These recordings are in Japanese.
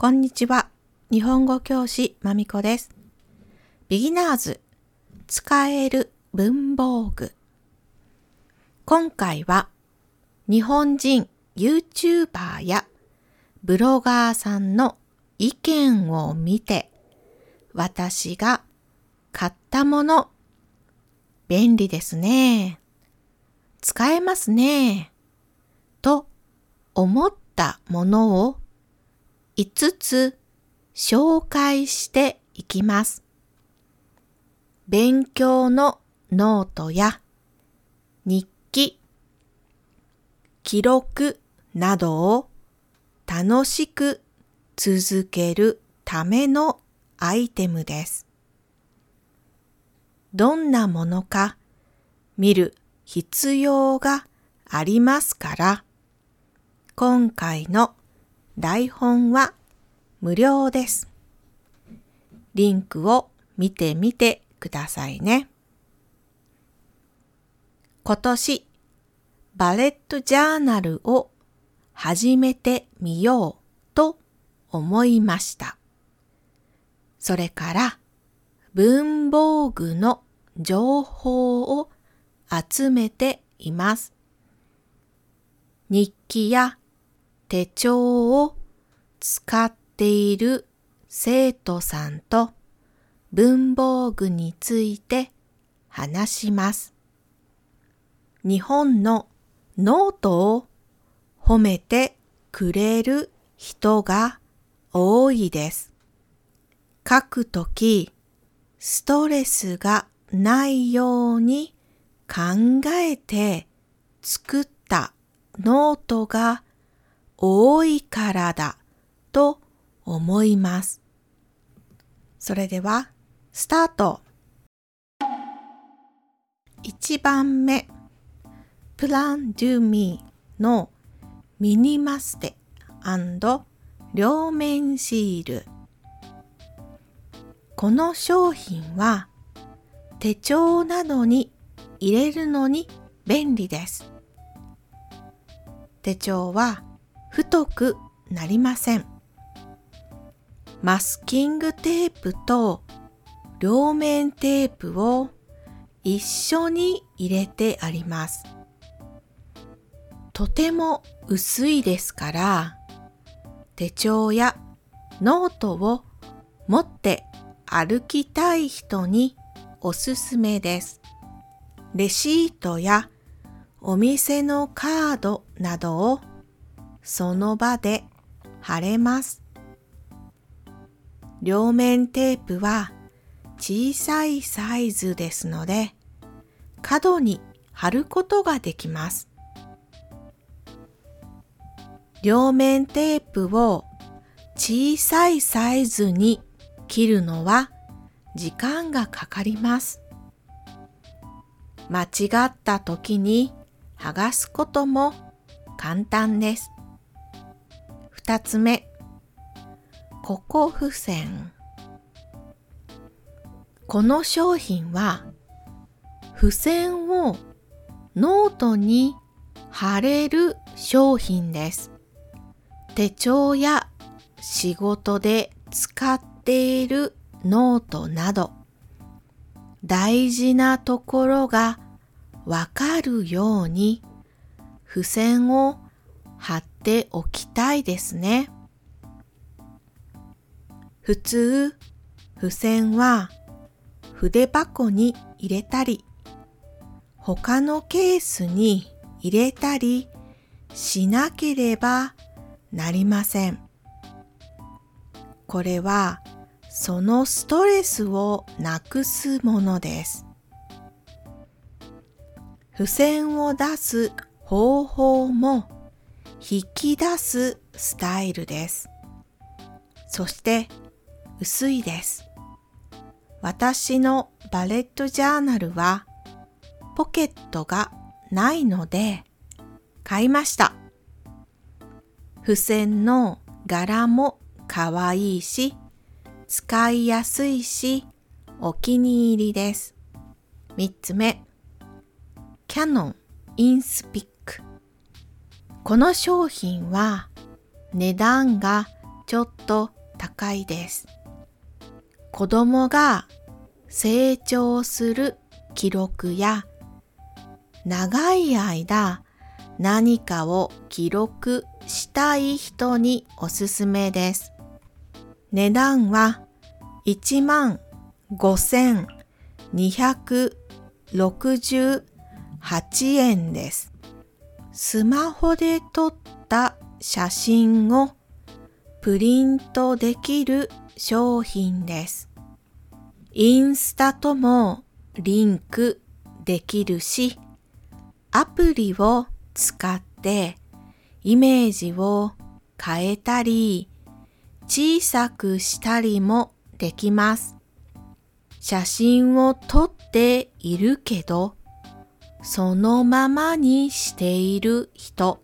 こんにちは。日本語教師まみこです。ビギナーズ使える文房具。今回は日本人 YouTuber やブロガーさんの意見を見て私が買ったもの便利ですね。使えますね。と思ったものを5つ紹介していきます。勉強のノートや日記、記録などを楽しく続けるためのアイテムです。どんなものか見る必要がありますから、今回の台本は無料です。リンクを見てみてくださいね。今年、バレットジャーナルを始めてみようと思いました。それから文房具の情報を集めています。日記や手帳を使っている生徒さんと文房具について話します。日本のノートを褒めてくれる人が多いです。書くときストレスがないように考えて作ったノートが多いからだと思います。それでは、スタート。1番目、プランドゥミーのミニマステ両面シール。この商品は手帳などに入れるのに便利です。手帳は太くなりません。マスキングテープと両面テープを一緒に入れてあります。とても薄いですから手帳やノートを持って歩きたい人におすすめです。レシートやお店のカードなどをその場で貼れます。両面テープは小さいサイズですので角に貼ることができます。両面テープを小さいサイズに切るのは時間がかかります。間違った時に剥がすことも簡単です。二つ目、ココフセン。この商品は付箋をノートに貼れる商品です。手帳や仕事で使っているノートなど大事なところがわかるように付箋を貼っておきたいですね。普通、付箋は筆箱に入れたり、他のケースに入れたりしなければなりません。これはそのストレスをなくすものです。付箋を出す方法も引き出すスタイルです。そして薄いです。私のバレットジャーナルはポケットがないので買いました。付箋の柄も可愛いし使いやすいしお気に入りです。三つ目、キャノンインスピック。この商品は値段がちょっと高いです。子供が成長する記録や長い間何かを記録したい人におすすめです。値段は1万5268円です。スマホで撮った写真をプリントできる商品です。インスタともリンクできるし、アプリを使ってイメージを変えたり小さくしたりもできます。写真を撮っているけどそのままにしている人。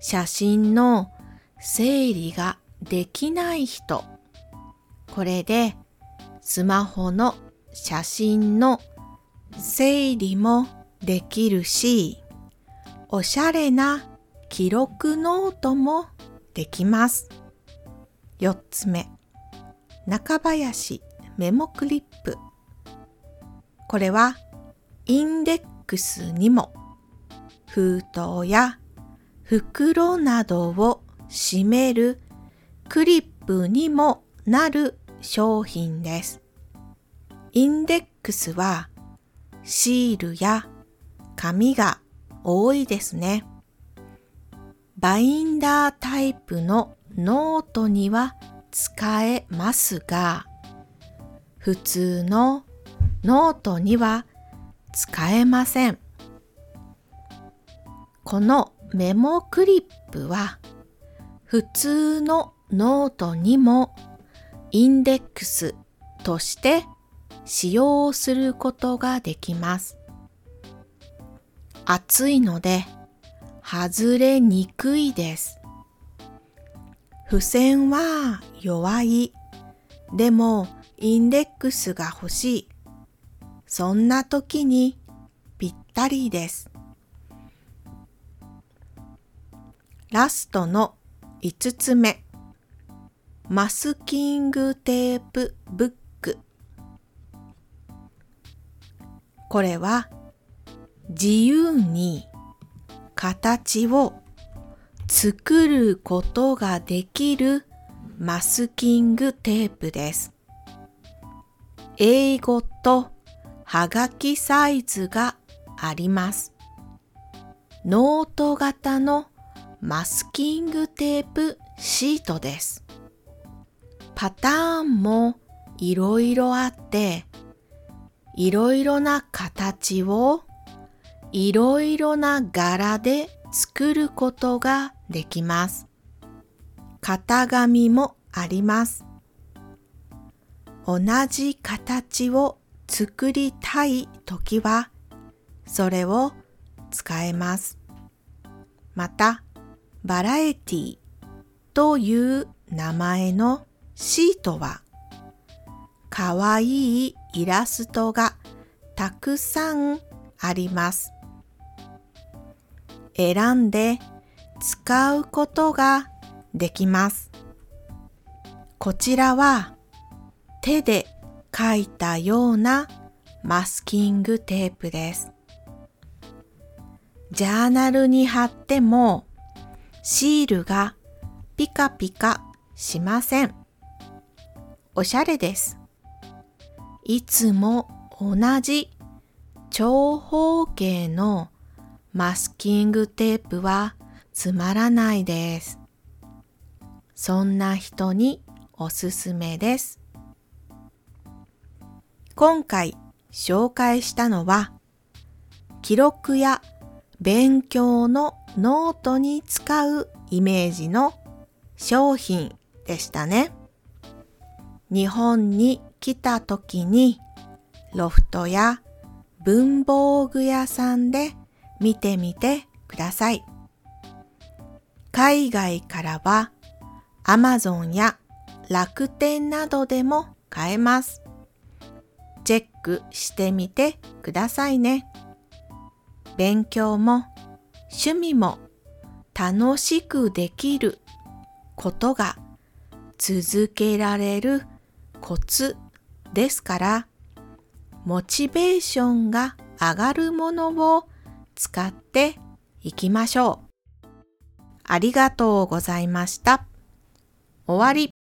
写真の整理ができない人。これでスマホの写真の整理もできるし、おしゃれな記録ノートもできます。4つ目、中林メモクリップ。これはインデックスにも封筒や袋などを閉めるクリップにもなる商品です。インデックスはシールや紙が多いですね。バインダータイプのノートには使えますが、普通のノートには使えません。このメモクリップは普通のノートにもインデックスとして使用することができます。厚いので外れにくいです。付箋は弱い。でもインデックスが欲しい。そんな時にぴったりです。ラストの5つ目。マスキングテープブック。これは自由に形を作ることができるマスキングテープです。英語とはがきサイズがあります。ノート型のマスキングテープシートです。パターンもいろいろあって、いろいろな形をいろいろな柄で作ることができます。型紙もあります。同じ形を作りたいときは、それを使えます。また、バラエティという名前のシートは、かわいいイラストがたくさんあります。選んで使うことができます。こちらは手で書いたようなマスキングテープです。ジャーナルに貼ってもシールがピカピカしません。おしゃれです。いつも同じ長方形のマスキングテープはつまらないです。そんな人におすすめです。今回紹介したのは、記録や勉強のノートに使うイメージの商品でしたね。日本に来た時にロフトや文房具屋さんで見てみてください。海外からは Amazon や楽天などでも買えます。チェックしてみてくださいね。勉強も趣味も楽しくできることが続けられるコツですから、モチベーションが上がるものを使っていきましょう。ありがとうございました。終わり。